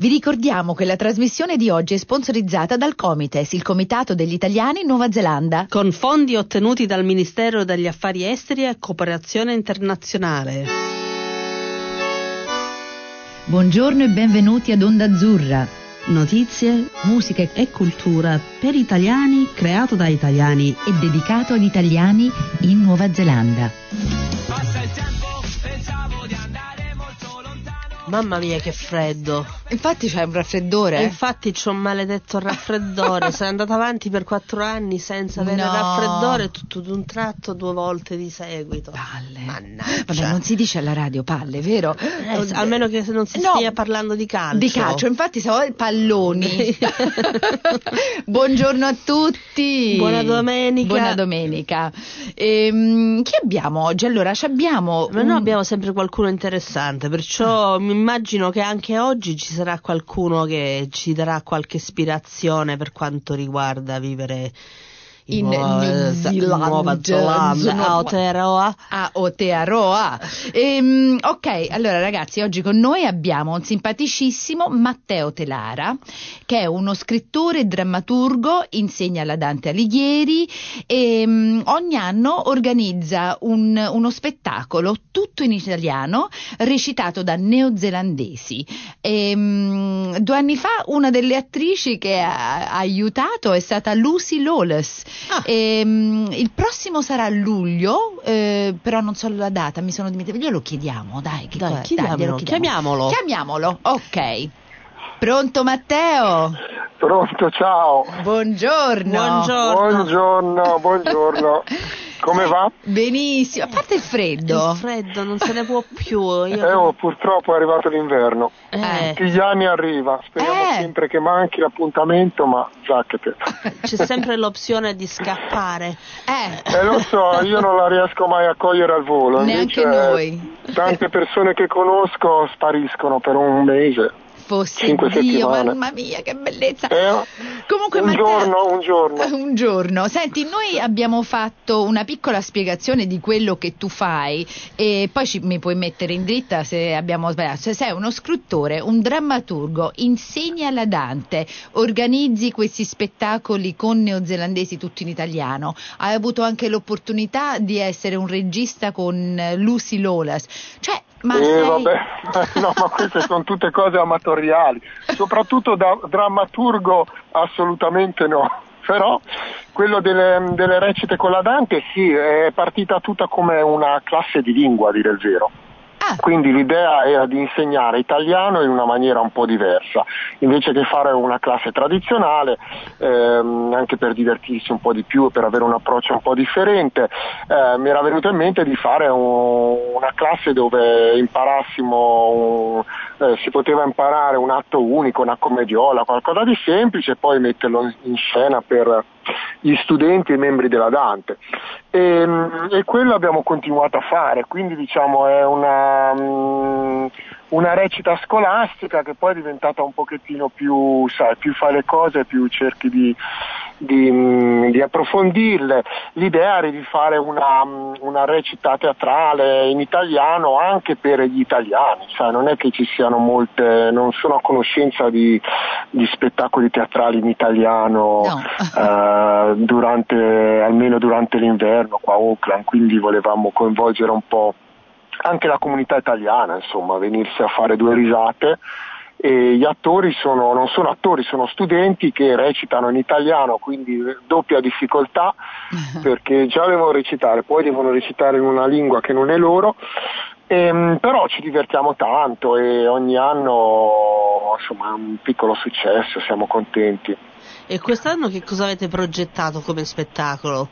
Vi ricordiamo che la trasmissione di oggi è sponsorizzata dal Comites, il Comitato degli Italiani in Nuova Zelanda. Con fondi ottenuti dal Ministero degli Affari Esteri e Cooperazione Internazionale. Buongiorno e benvenuti ad Onda Azzurra. Notizie, musica e cultura per italiani, creato da italiani e dedicato agli italiani in Nuova Zelanda. Mamma mia che freddo. Infatti c'è un raffreddore. E infatti c'ho un maledetto raffreddore. Sono andata avanti per quattro anni senza avere no. raffreddore tutto d'un tratto due volte di seguito. Palle. Mannaggia. Vabbè, non si dice alla radio palle, vero? Eh, almeno che non si no. stia parlando di calcio. Di calcio, infatti stavo palloni. Buongiorno a tutti. Buona domenica. Buona domenica. Ehm, chi abbiamo oggi? Allora, abbiamo Ma un... noi abbiamo sempre qualcuno interessante, perciò mi immagino che anche oggi ci sarà qualcuno che ci darà qualche ispirazione per quanto riguarda vivere in New Zealand, Nuova Zelanda, Aotearoa. Aotearoa. Ehm, ok, allora ragazzi, oggi con noi abbiamo un simpaticissimo Matteo Telara, che è uno scrittore e drammaturgo, insegna alla Dante Alighieri e um, ogni anno organizza un, uno spettacolo tutto in italiano recitato da neozelandesi. E, um, due anni fa una delle attrici che ha, ha aiutato è stata Lucy Lawless Ah. E, um, il prossimo sarà a luglio, eh, però non so la data, mi sono dimenticata. Glielo chiediamo, dai. Che dai, chiediamolo, dai chiamiamolo. Chiamiamolo, ok. Pronto Matteo? Pronto, ciao. Buongiorno. Buongiorno. Buongiorno, buongiorno. Come va? Benissimo, a parte il freddo. Il freddo non se ne può più. Io... Eh, oh, purtroppo è arrivato l'inverno. Eh. Tutti gli anni arriva, speriamo Eh. sempre che manchi l'appuntamento, ma zacchete. C'è sempre l'opzione di scappare. Eh, Eh, lo so, io non la riesco mai a cogliere al volo. Neanche invece, noi. Tante persone che conosco spariscono per un mese. Fosse Cinque Dio, settimane. mamma mia, che bellezza. Eh, Comunque, un Matteo- giorno, un giorno. Un giorno. Senti, noi abbiamo fatto una piccola spiegazione di quello che tu fai e poi ci- mi puoi mettere in dritta se abbiamo sbagliato. Cioè, sei uno scrittore, un drammaturgo, insegni alla Dante, organizzi questi spettacoli con neozelandesi tutto in italiano. Hai avuto anche l'opportunità di essere un regista con eh, Lucy Lawless. Cioè, ma eh, sei... vabbè, no, ma queste sono tutte cose amatoriali, soprattutto da drammaturgo assolutamente no. Però quello delle, delle recite con la Dante sì, è partita tutta come una classe di lingua, a dire il vero. Ah, Quindi l'idea era di insegnare italiano in una maniera un po' diversa, invece che fare una classe tradizionale, ehm, anche per divertirsi un po' di più e per avere un approccio un po' differente, eh, mi era venuto in mente di fare un- una classe dove imparassimo, un- eh, si poteva imparare un atto unico, una commediola, qualcosa di semplice e poi metterlo in scena per gli studenti e i membri della Dante. E, e quello abbiamo continuato a fare, quindi diciamo è una, mm, una recita scolastica che poi è diventata un pochettino più, sai, più fai le cose, più cerchi di, di, di approfondirle. L'idea era di fare una, una recita teatrale in italiano anche per gli italiani, sai, non è che ci siano molte, non sono a conoscenza di, di spettacoli teatrali in italiano No. eh, durante, almeno durante l'inverno qua a Auckland, quindi volevamo coinvolgere un po' anche la comunità italiana, insomma, venirsi a fare due risate. E gli attori sono, non sono attori, sono studenti che recitano in italiano, quindi doppia difficoltà perché già devono recitare, poi devono recitare in una lingua che non è loro, Ehm, però ci divertiamo tanto e ogni anno insomma è un piccolo successo, siamo contenti. E quest'anno che cosa avete progettato come spettacolo?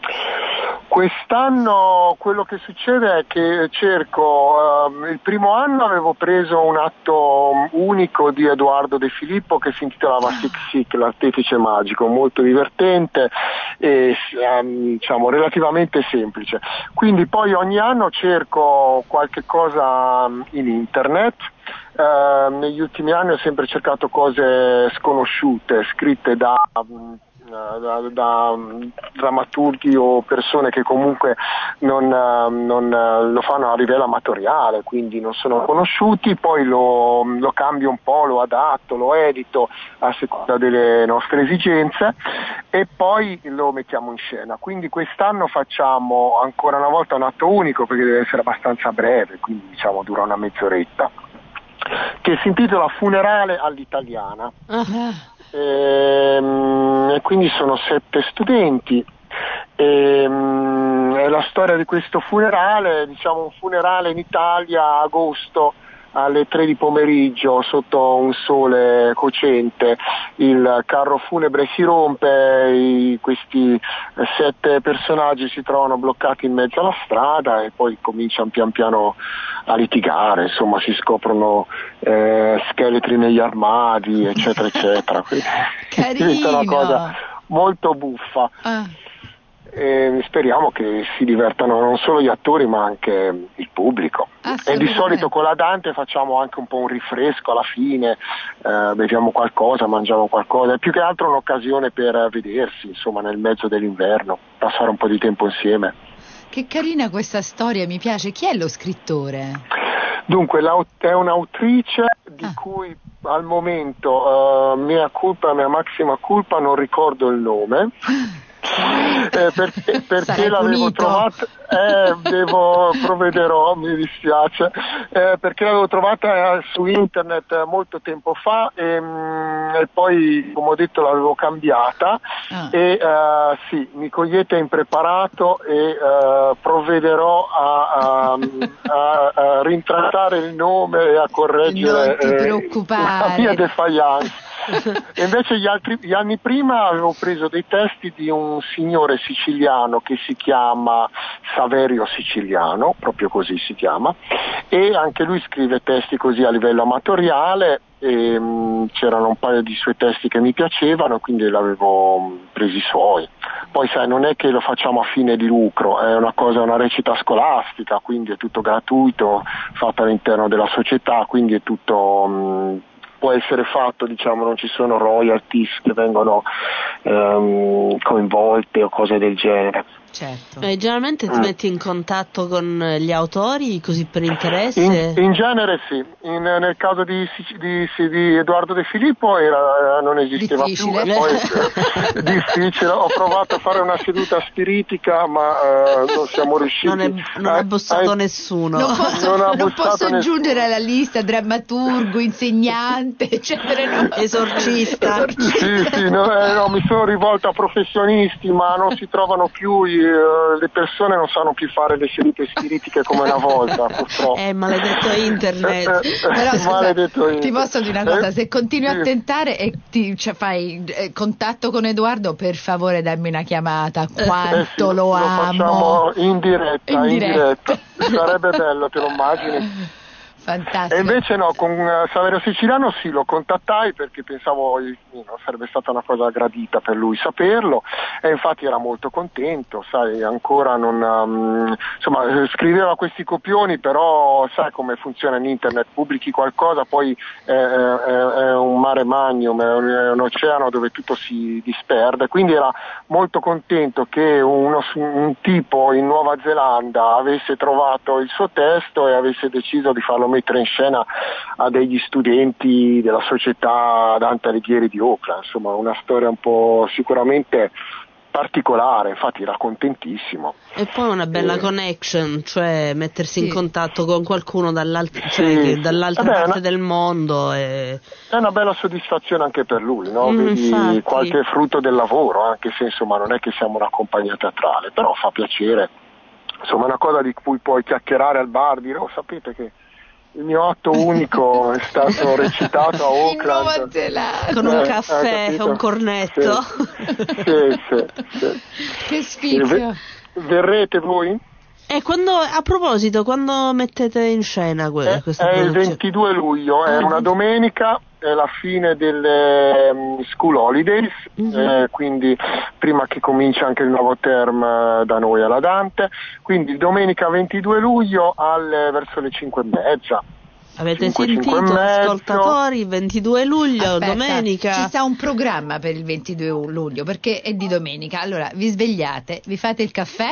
Quest'anno quello che succede è che cerco, ehm, il primo anno avevo preso un atto unico di Edoardo De Filippo che si intitolava Sic Sic, l'artefice magico, molto divertente e ehm, diciamo relativamente semplice. Quindi poi ogni anno cerco qualche cosa mm, in internet. Eh, negli ultimi anni ho sempre cercato cose sconosciute, scritte da mm, da, da drammaturghi o persone che comunque non, non, lo fanno a livello amatoriale, quindi non sono conosciuti, poi lo, lo, cambio un po', lo adatto, lo edito a seconda delle nostre esigenze e poi lo mettiamo in scena. Quindi quest'anno facciamo ancora una volta un atto unico perché deve essere abbastanza breve, quindi diciamo dura una mezz'oretta che si intitola Funerale all'italiana. Uh-huh. E, quindi sono sette studenti. E, è la storia di questo funerale, diciamo un funerale in Italia a agosto alle 3 di pomeriggio sotto un sole cocente il carro funebre si rompe, i, questi sette personaggi si trovano bloccati in mezzo alla strada e poi cominciano pian piano a litigare, insomma si scoprono eh, scheletri negli armadi, eccetera, eccetera. Quindi, è una cosa molto buffa. Ah e speriamo che si divertano non solo gli attori ma anche il pubblico. E di solito con la Dante facciamo anche un po' un rinfresco alla fine, eh, beviamo qualcosa, mangiamo qualcosa, è più che altro un'occasione per vedersi, insomma, nel mezzo dell'inverno, passare un po' di tempo insieme. Che carina questa storia, mi piace. Chi è lo scrittore? Dunque, è un'autrice di ah. cui al momento, uh, mia colpa, mia massima colpa, non ricordo il nome. eh, perché, perché l'avevo trovata eh, devo provvederò mi dispiace. Eh, perché l'avevo trovata su internet molto tempo fa e, mm, e poi come ho detto l'avevo cambiata. Ah. e uh, sì mi cogliete impreparato e uh, provvederò a, a, a, rintrattare il nome e a correggere eh, la mia defiance e invece gli, altri, gli anni prima avevo preso dei testi di un signore siciliano che si chiama Saverio Siciliano, proprio così si chiama, e anche lui scrive testi così a livello amatoriale e, mh, c'erano un paio di suoi testi che mi piacevano quindi l'avevo mh, presi suoi. Poi sai, non è che lo facciamo a fine di lucro, è una cosa, una recita scolastica, quindi è tutto gratuito, fatto all'interno della società, quindi è tutto mh, può essere fatto, diciamo, non ci sono royalties che vengono um, coinvolte o cose del genere. Certo. Eh, generalmente ti mm. metti in contatto con gli autori così per interesse? In, in genere sì, in, nel caso di, di, di, Edoardo De Filippo era, non esisteva difficile. più, poi, eh, difficile, ho provato a fare una seduta spiritica ma uh, non siamo riusciti. Non, è, non ha bussato nessuno. Non posso, non non posso aggiungere alla lista drammaturgo, insegnante, eccetera. No. Esorcista. Esorcista. Sì, sì, no, eh, no, mi sono rivolto a professionisti ma non si trovano più i eh, le persone non sanno più fare le sedute spiritiche come una volta, purtroppo. Eh, maledetto internet. Eh, eh, Però scusa, maledetto internet. ti posso dire una cosa, se continui a tentare e ti, cioè, fai contatto con Edoardo, per favore dammi una chiamata, quanto sì, lo, lo amo. In diretta, in diretta. In diretta. Sarebbe bello, te lo immagini? Fantastico. E invece no, con uh, Saverio Siciliano sì, lo contattai perché pensavo no, sarebbe stata una cosa gradita per lui saperlo e infatti era molto contento, sai, ancora non, um, insomma, scriveva questi copioni, però sai come funziona in internet, pubblichi qualcosa, poi è, è, è un mare magnum, è un, è un, oceano dove tutto si disperde, quindi era molto contento che uno, un tipo in Nuova Zelanda avesse trovato il suo testo e avesse deciso di farlo mettere in scena a degli studenti della società Dante Alighieri di Oakland, insomma una storia un po' sicuramente particolare, infatti era contentissimo. E poi una bella e... connection, cioè mettersi sì. in contatto con qualcuno dall'alt- cioè sì. dall'altra Vabbè, parte una... del mondo. E... È una bella soddisfazione anche per lui, no? Mm, Vedi qualche frutto del lavoro, anche se insomma non è che siamo una compagnia teatrale, però fa piacere. Insomma, è una cosa di cui puoi chiacchierare al bar, dire, oh sapete che il mio atto unico è stato recitato a Oakland con un eh, caffè e un cornetto. Sì, sì, sì, che sfizio verrete voi? E quando, a proposito, quando mettete in scena que- questa È il 22 luglio, è ah, una domenica, è la fine delle um, school holidays, mm-hmm. eh, quindi prima che cominci anche il nuovo term eh, da noi alla Dante, quindi domenica 22 luglio alle, verso le 5 e mezza. Avete 5, sentito, 5 e mezzo. ascoltatori, 22 luglio, Aspetta, domenica. Ci sta un programma per il 22 luglio perché è di domenica. Allora vi svegliate, vi fate il caffè,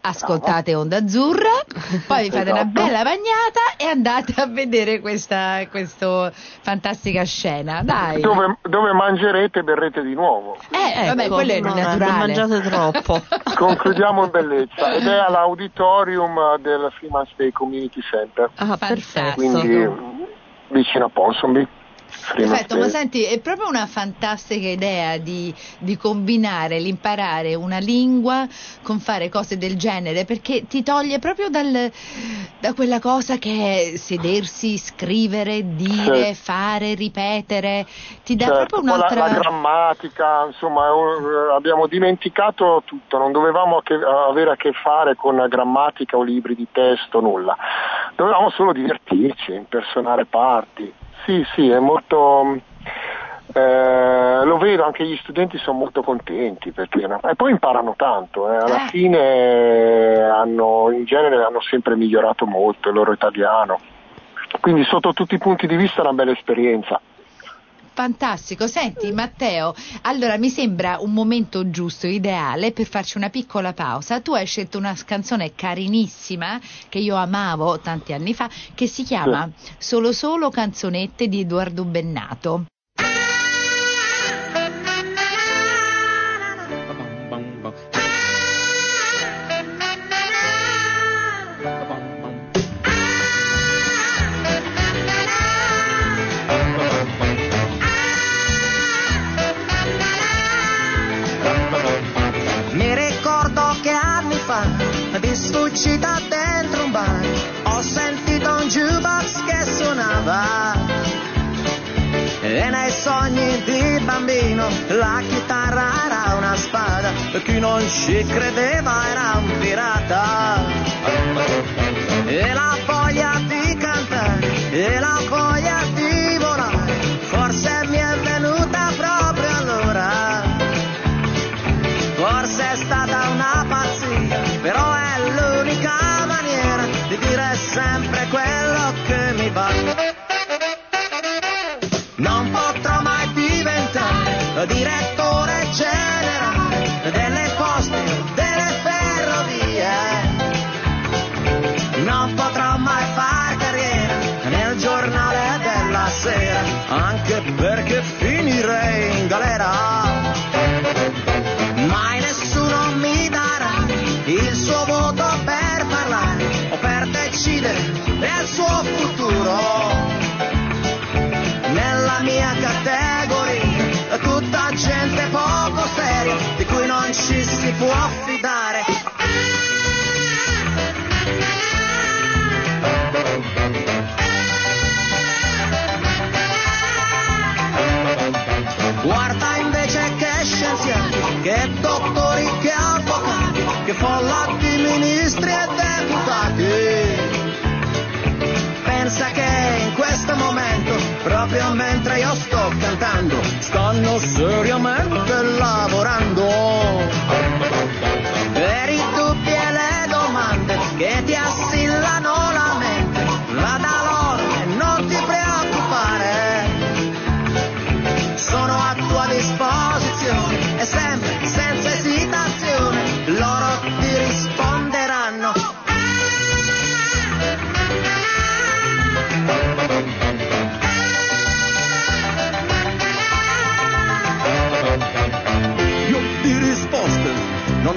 ascoltate Onda Azzurra, poi vi fate una bella bagnata e andate a vedere questa questo fantastica scena. Dai. Dove, dove mangerete e berrete di nuovo. Eh, vabbè, Ecco, quello è no, naturale. Non mangiate troppo. Concludiamo in bellezza ed è all'auditorium del Freeman State Community Center, Ah, perfetto. quindi vicino a Ponsonby. Perfetto, ma senti, è proprio una fantastica idea di, di combinare l'imparare una lingua con fare cose del genere, perché ti toglie proprio dal- da quella cosa che è sedersi, scrivere, dire, Sì. fare, ripetere, ti dà Certo, proprio poi la, un'altra... la grammatica, insomma, eh, abbiamo dimenticato tutto, non dovevamo che- avere a che fare con grammatica o libri di testo, nulla. Dovevamo solo divertirci, impersonare parti. Sì, sì, è molto... eh, lo vedo, anche gli studenti sono molto contenti perché, e poi imparano tanto, eh. alla Eh. fine eh, hanno, in genere hanno sempre migliorato molto il loro italiano. Quindi sotto tutti i punti di vista è una bella esperienza. Fantastico, senti Matteo, allora mi sembra un momento giusto, ideale per farci una piccola pausa. Tu hai scelto una canzone carinissima che io amavo tanti anni fa, che si chiama Solo Solo Canzonette di Edoardo Bennato. Ci credeva era un pirata. E la voglia di cantare, e la voglia di volare, forse mi è venuta proprio allora. Forse è stata una pazzia, però è l'unica maniera di dire sempre quello che mi va. Non potrò mai diventare direttore generale anche perché finirei in galera mai nessuno mi darà il suo voto per parlare o per decidere del suo futuro. Nella mia categoria, tutta gente poco seria, di cui non ci si può fidare. Di ministri e deputati. Pensa che in questo momento, proprio mentre io sto cantando, stanno seriamente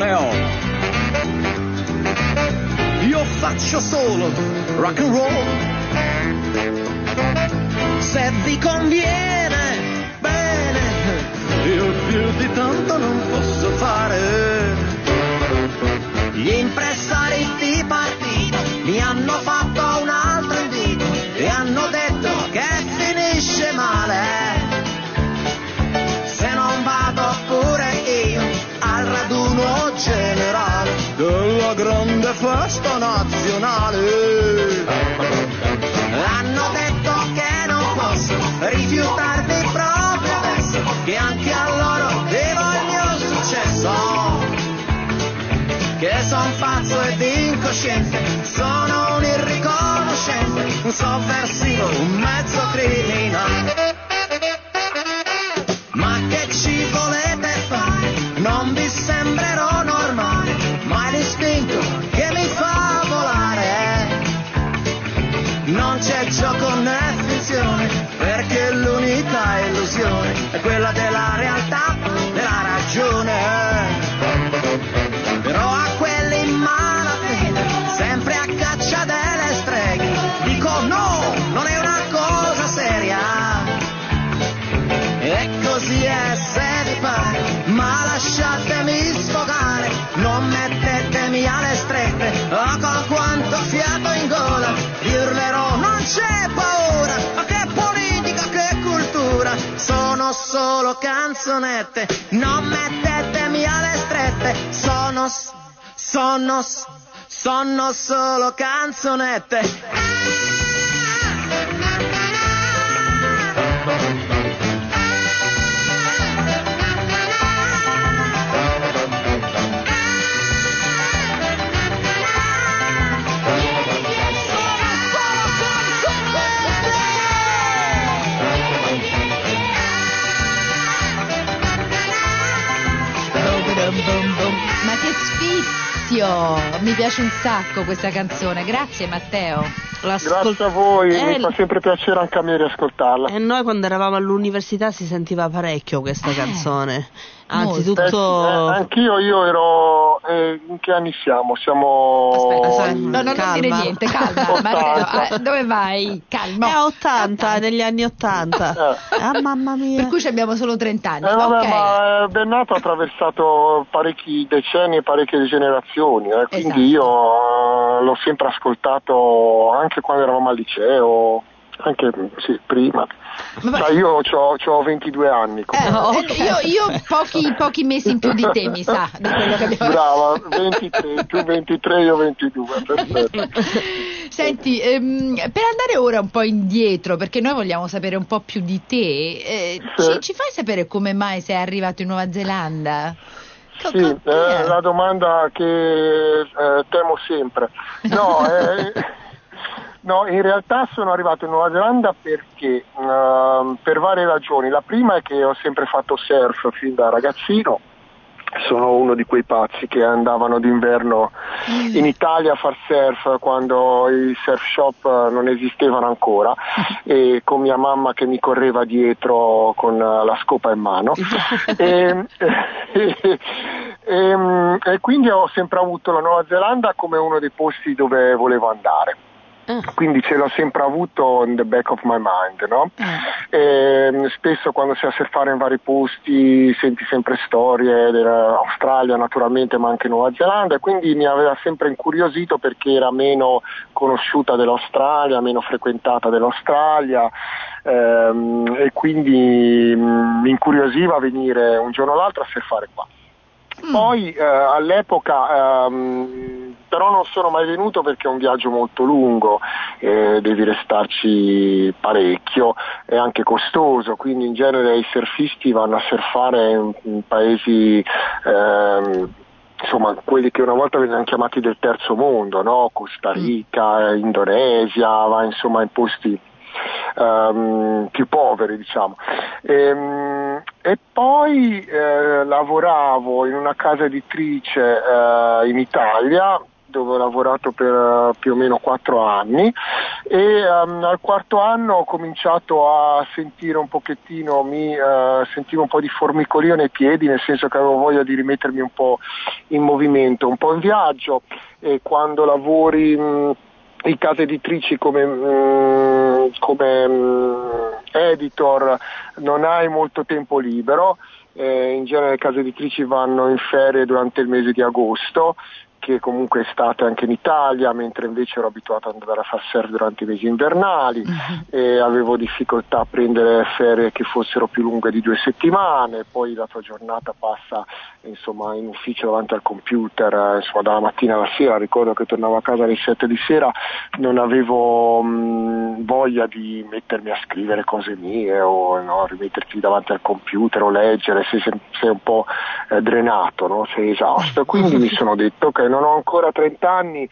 non ne ho. Io faccio solo rock and roll. Se vi conviene, bene, io più di tanto non posso fare. Gli impressari festa nazionale. Hanno detto che non posso rifiutarmi proprio adesso, che anche a loro devo il mio successo. Che son pazzo ed incosciente, sono un irriconoscente, un sovversivo, un mezzo criminale. Sono solo canzonette, non mettetemi alle strette, sono, sono, sono solo canzonette. Sfizio! Mi piace un sacco questa canzone. Grazie Matteo. L'ascol- Grazie a voi, Eh, mi fa sempre piacere anche a me riascoltarla. E noi quando eravamo all'università si sentiva parecchio questa Eh, canzone. Eh, Anzitutto sì, eh, anch'io, io ero. eh, in che anni siamo? Siamo. Aspetta, aspetta. No, no, non dire niente, calma. Eh, dove vai? Calma. è a 80, negli anni 80. Eh. Ah mamma mia. Per cui ci abbiamo solo 30 anni. Eh, vabbè, ok. ma eh, Bennato ha attraversato parecchi decenni e parecchie generazioni, eh, quindi Esatto. io eh, l'ho sempre ascoltato anche quando eravamo al liceo, anche sì, prima. Cioè, io ho 22 anni. Eh, eh, io, io pochi, pochi mesi in più di te, mi sa, Brava, 23, tu 23, io 22, perfetto. Senti, ehm, per andare ora un po' indietro, perché noi vogliamo sapere un po' più di te, eh, Sì. ci, ci fai sapere come mai sei arrivato in Nuova Zelanda? Sì, com'è? la domanda che eh, temo sempre. No, eh, no, in realtà sono arrivato in Nuova Zelanda perché ehm, per varie ragioni. La prima è che ho sempre fatto surf fin da ragazzino. Sono uno di quei pazzi che andavano d'inverno in Italia a far surf quando i surf shop eh, non esistevano ancora e con mia mamma che mi correva dietro con eh, la scopa in mano. e, e- e- e quindi ho sempre avuto la Nuova Zelanda come uno dei posti dove volevo andare. Ah. Quindi ce l'ho sempre avuto in the back of my mind, no? Eh. E, spesso quando sei a surfare in vari posti senti sempre storie dell'Australia naturalmente ma anche Nuova Zelanda e quindi mi aveva sempre incuriosito perché era meno conosciuta dell'Australia, meno frequentata dell'Australia ehm, e quindi mm, mi incuriosiva venire un giorno o l'altro a surfare qua. Poi eh, all'epoca ehm, però non sono mai venuto perché è un viaggio molto lungo, eh, devi restarci parecchio, è anche costoso, quindi in genere i surfisti vanno a surfare in, in paesi ehm, insomma quelli che una volta venivano chiamati del terzo mondo, no? Costa Rica, Indonesia, va insomma in posti ehm, più poveri diciamo. Ehm, e poi eh, lavoravo in una casa editrice eh, in Italia dove ho lavorato per eh, più o meno quattro anni e ehm, al quarto anno ho cominciato a sentire un pochettino, mi eh, sentivo un po' di formicolio nei piedi, nel senso che avevo voglia di rimettermi un po' in movimento, un po' in viaggio e quando lavori mh, in case editrici come, mh, come mh, editor non hai molto tempo libero, eh, in genere le case editrici vanno in ferie durante il mese di agosto che comunque è estate anche in Italia, mentre invece ero abituato ad andare a far surf durante i mesi invernali e avevo difficoltà a prendere ferie che fossero più lunghe di due settimane, poi la tua giornata passa insomma in ufficio davanti al computer, eh, insomma dalla mattina alla sera, ricordo che tornavo a casa alle 7 di sera, non avevo mh, voglia di mettermi a scrivere cose mie o no, rimetterti davanti al computer o leggere, sei, sei un po' eh, drenato, no? sei esausto, quindi mi sono detto che non ho ancora 30 anni,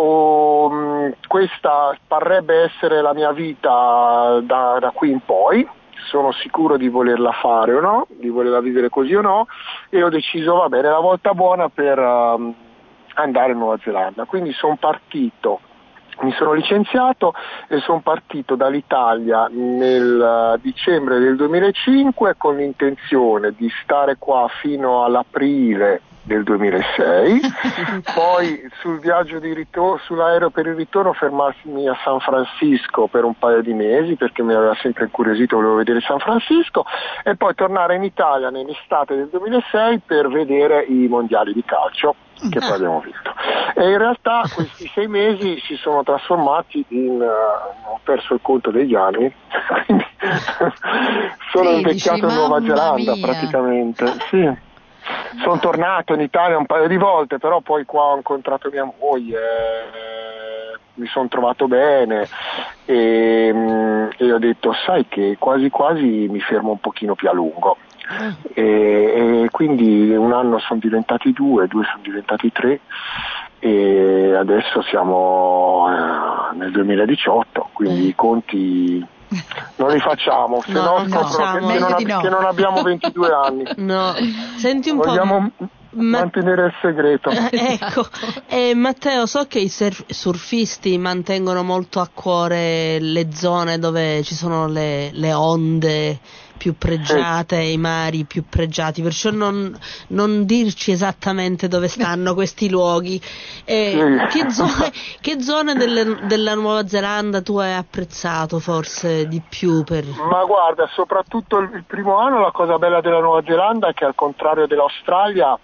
o mh, questa parrebbe essere la mia vita da, da qui in poi, sono sicuro di volerla fare o no, di volerla vivere così o no, e ho deciso, va bene, la volta buona per uh, andare in Nuova Zelanda. Quindi sono partito mi sono licenziato e sono partito dall'Italia nel uh, dicembre del 2005 con l'intenzione di stare qua fino all'aprile del 2006, poi sul viaggio di ritorno, sull'aereo per il ritorno fermarmi a San Francisco per un paio di mesi perché mi aveva sempre incuriosito, volevo vedere San Francisco e poi tornare in Italia nell'estate del 2006 per vedere i mondiali di calcio che poi abbiamo vinto. E in realtà questi sei mesi si sono trasformati in, uh, ho perso il conto degli anni, quindi sono invecchiato in Nuova Zelanda mia. praticamente. Sì. Sono tornato in Italia un paio di volte, però poi qua ho incontrato mia moglie, eh, mi sono trovato bene e, mm, e ho detto sai che quasi quasi mi fermo un pochino più a lungo. E, e quindi un anno sono diventati due, due sono diventati tre e adesso siamo eh, nel 2018, quindi i conti non li facciamo, se No, no, facciamo. che, non, no. che non abbiamo 22 anni. No, senti un po'. Vogliamo Ma- mantenere il segreto. Ecco, Eh, Matteo, so che i surf- surfisti mantengono molto a cuore le zone dove ci sono le, le onde più pregiate, i mari più pregiati, perciò non, non dirci esattamente dove stanno questi luoghi. Eh, che zone, che zone delle- della Nuova Zelanda tu hai apprezzato forse di più? Per... Ma guarda, soprattutto il il primo anno la cosa bella della Nuova Zelanda è che al contrario dell'Australia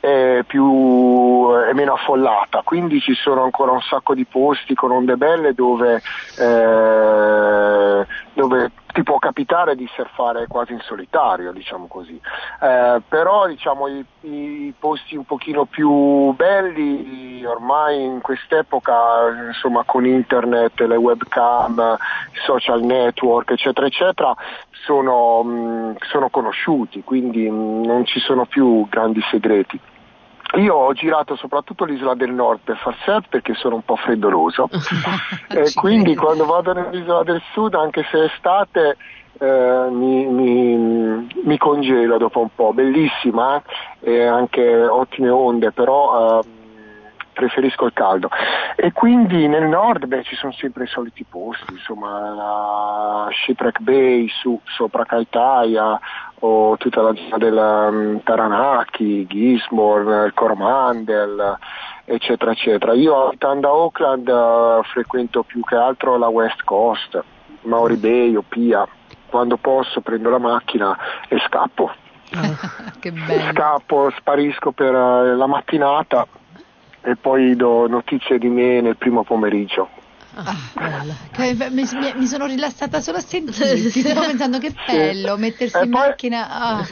è, più, è meno affollata, quindi ci sono ancora un sacco di posti con onde belle dove, eh, dove ti può capitare di surfare quasi in solitario, diciamo così. Eh, però diciamo i, i posti un pochino più belli ormai in quest'epoca, insomma con internet, le webcam, social network, eccetera, eccetera, sono, mh, sono conosciuti, quindi mh, non ci sono più grandi segreti. Io ho girato soprattutto l'isola del nord per far surf perché sono un po' freddoloso e Ci quindi quando vado nell'isola del sud, anche se è estate, eh, mi, mi- mi congelo dopo un po'. Bellissima eh, e anche ottime onde, però ehm, preferisco il caldo. E quindi nel nord beh, ci sono sempre i soliti posti, insomma la Shipwreck Bay su, sopra Kaitaia o tutta la zona del um, Taranaki, Gisborne, Coromandel, eccetera, eccetera. Io abitando a Auckland eh, frequento più che altro la West Coast, Maori Bay, Opia. Quando posso prendo la macchina e scappo. Scappo, sparisco per eh, la mattinata e poi do notizie di me nel primo pomeriggio. Ah, che- mi, mi- sono rilassata solo a sentirti, stavo pensando che bello mettersi E in poi- macchina. ah.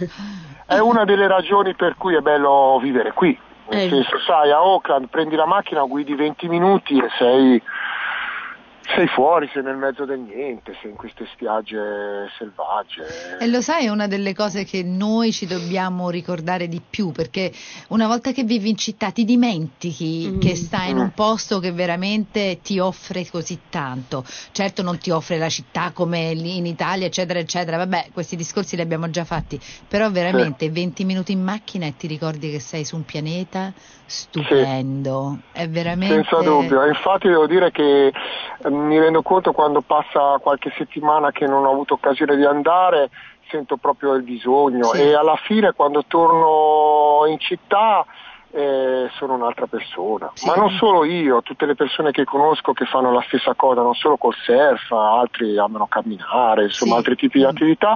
È una delle ragioni per cui è bello vivere qui. Nel Eh. senso, sai, a Auckland prendi la macchina, guidi 20 minuti e sei, sei fuori, sei nel mezzo del niente, sei in queste spiagge selvagge. E lo sai, è una delle cose che noi ci dobbiamo ricordare di più, perché una volta che vivi in città ti dimentichi Mm. che stai in Mm. un posto che veramente ti offre così tanto. Certo non ti offre la città come lì in Italia, eccetera, eccetera. Vabbè, questi discorsi li abbiamo già fatti, però veramente 20 minuti in macchina e ti ricordi che sei su un pianeta stupendo. È veramente... Senza dubbio, infatti devo dire che mi rendo conto quando passa qualche settimana che non ho avuto occasione di andare, sento proprio il bisogno Sì. e alla fine quando torno in città eh, sono un'altra persona. Sì. Ma non solo io, tutte le persone che conosco che fanno la stessa cosa, non solo col surf, altri amano camminare, insomma Sì. altri tipi di attività,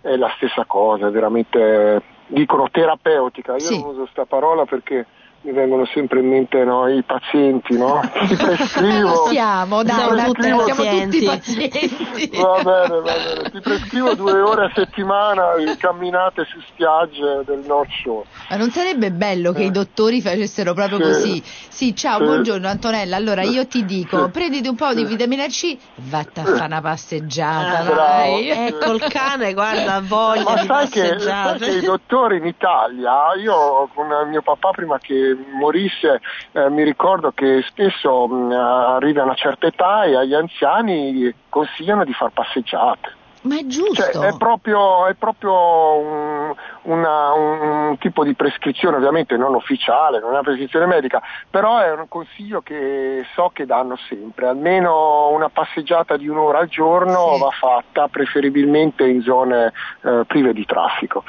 è la stessa cosa, è veramente, dicono terapeutica, io non uso questa parola perché mi vengono sempre in mente no, i pazienti, no? Ti prescrivo. Siamo, dai, Siamo Matteo, tutti siamo pazienti. tutti pazienti. Va bene, va bene, ti prescrivo due ore a settimana di camminate su spiagge del North Shore. Ma non sarebbe bello che Eh. i dottori facessero proprio Sì. così? Sì, ciao, Sì. buongiorno Antonella. Allora io ti dico, Sì. prenditi un po' di Sì. vitamina C, vatti a fare una passeggiata, Ah, vai. bravo. Eh, col cane, guarda, voglia Ma di sai che, sai che i dottori in Italia, io con mio papà prima che che morisse, eh, mi ricordo che spesso mh, arrivi a una certa età e agli anziani consigliano di far passeggiate. Ma è giusto. Cioè, è proprio, è proprio un, una, un, tipo di prescrizione, ovviamente non ufficiale, non è una prescrizione medica, però è un consiglio che so che danno sempre. Almeno una passeggiata di un'ora al giorno Sì. va fatta, preferibilmente in zone eh, prive di traffico.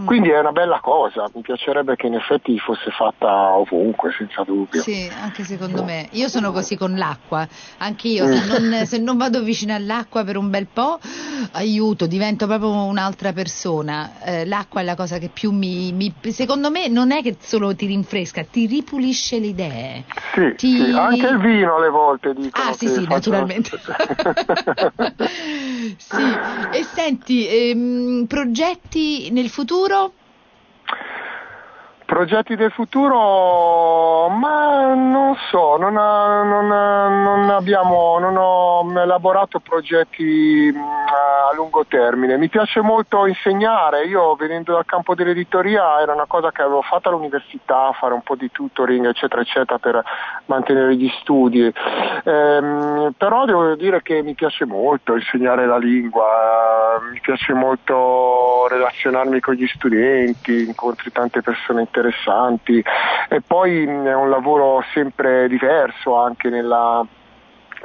Mm. Quindi è una bella cosa, mi piacerebbe che in effetti fosse fatta ovunque, senza dubbio. Sì, anche secondo me. Io sono così con l'acqua, anche io, Mm. se non, se non vado vicino all'acqua per un bel po', aiuto, divento proprio un'altra persona. Eh, l'acqua è la cosa che più mi, mi- Secondo me non è che solo ti rinfresca, ti ripulisce le idee. Sì, Ti- sì, anche il vino alle volte dicono Ah, sì, sì, naturalmente. sì. E senti, ehm, progetti nel futuro? Progetti del futuro, ma non so, non, non non abbiamo, non ho elaborato progetti a lungo termine. Mi piace molto insegnare, io venendo dal campo dell'editoria era una cosa che avevo fatto all'università, fare un po' di tutoring eccetera eccetera per mantenere gli studi, Ehm, però devo dire che mi piace molto insegnare la lingua, mi piace molto relazionarmi con gli studenti, incontri tante persone interessanti e poi è un lavoro sempre diverso anche nella,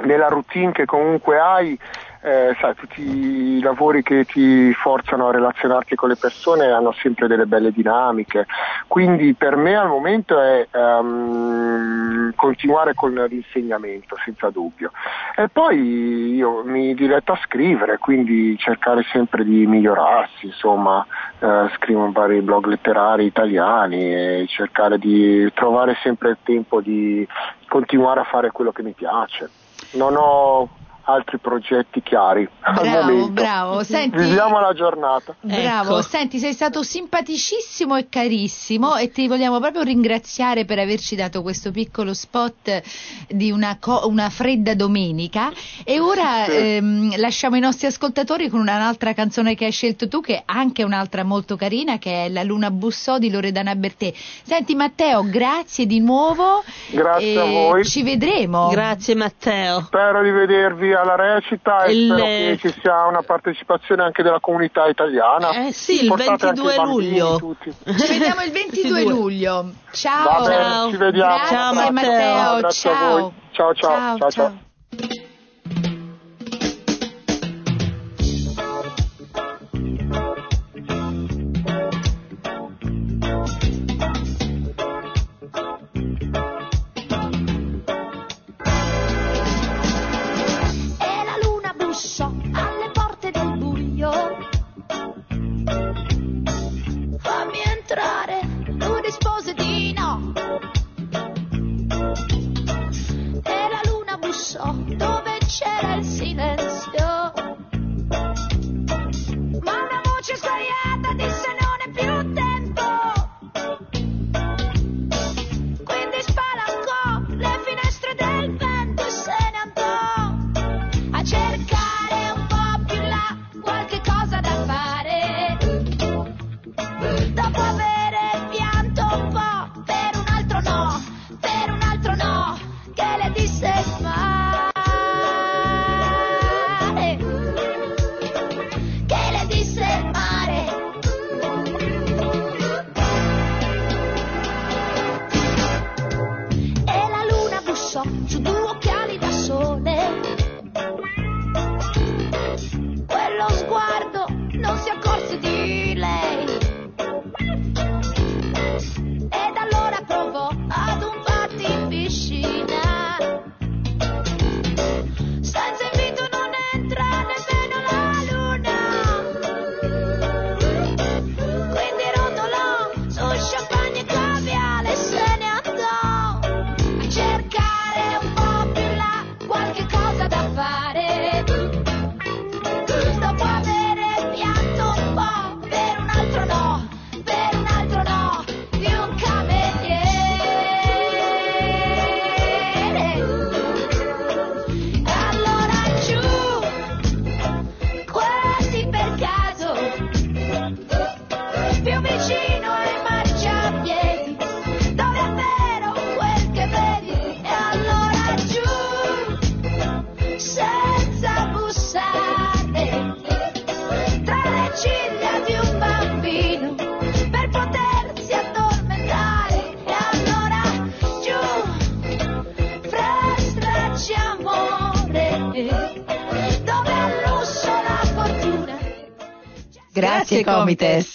nella routine che comunque hai. Eh, sai, tutti i lavori che ti forzano a relazionarti con le persone hanno sempre delle belle dinamiche, quindi per me al momento è ehm, continuare con l'insegnamento senza dubbio. E poi io mi diletto a scrivere, quindi cercare sempre di migliorarsi, insomma, eh, scrivo vari blog letterari italiani e cercare di trovare sempre il tempo di continuare a fare quello che mi piace. Non ho altri progetti chiari al Bravo, momento. bravo. Senti, Viviamo la giornata. Bravo, Ecco. senti, sei stato simpaticissimo e carissimo e ti vogliamo proprio ringraziare per averci dato questo piccolo spot di una, co- una fredda domenica. E ora Sì. ehm, lasciamo i nostri ascoltatori con un'altra canzone che hai scelto tu, che è anche un'altra molto carina, che è La Luna Bussò di Loredana Bertè. Senti Matteo, grazie di nuovo. Grazie e a voi. Ci vedremo. Grazie Matteo. Spero di vedervi alla recita e Il- spero che ci sia una partecipazione anche della comunità italiana. Eh sì, il Portate anche 22 i bambini, luglio. Ci vediamo il 22 22. luglio. Ciao. Bene, Ciao. ci vediamo. Grazie Ciao, Matteo. Matteo. Grazie a ciao. voi. Ciao, ciao, ciao, ciao. Grazie, Grazie, Comites.